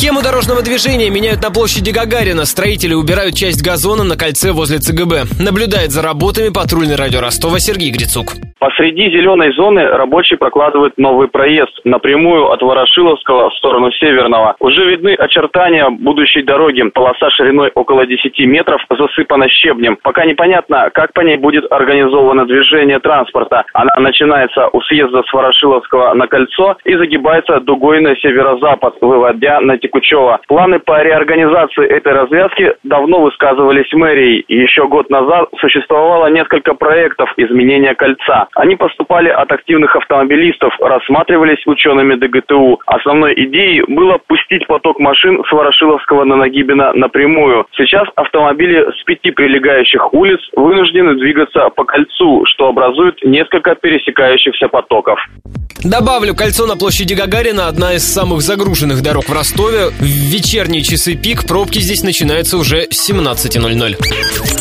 Схему дорожного движения меняют на площади Гагарина. Строители убирают часть газона на кольце возле ЦГБ. Наблюдает за работами патрульный радио Ростова Сергей Грицук. Посреди зеленой зоны рабочие прокладывают новый проезд напрямую от Ворошиловского в сторону Северного. Уже видны очертания будущей дороги. Полоса шириной около 10 метров засыпана щебнем. Пока непонятно, как по ней будет организовано движение транспорта. Она начинается у съезда с Ворошиловского на кольцо и загибается дугой на северо-запад, выводя на Текучево. Планы по реорганизации этой развязки давно высказывались мэрией. Еще год назад существовало несколько проектов изменения кольца. Они поступали от активных автомобилистов, рассматривались учеными ДГТУ. Основной идеей было пустить поток машин с Ворошиловского на Нагибина напрямую. Сейчас автомобили с пяти прилегающих улиц вынуждены двигаться по кольцу, что образует несколько пересекающихся потоков. Добавлю, кольцо на площади Гагарина одна из самых загруженных дорог в Ростове. В вечерние часы пик пробки здесь начинаются уже с 17.00.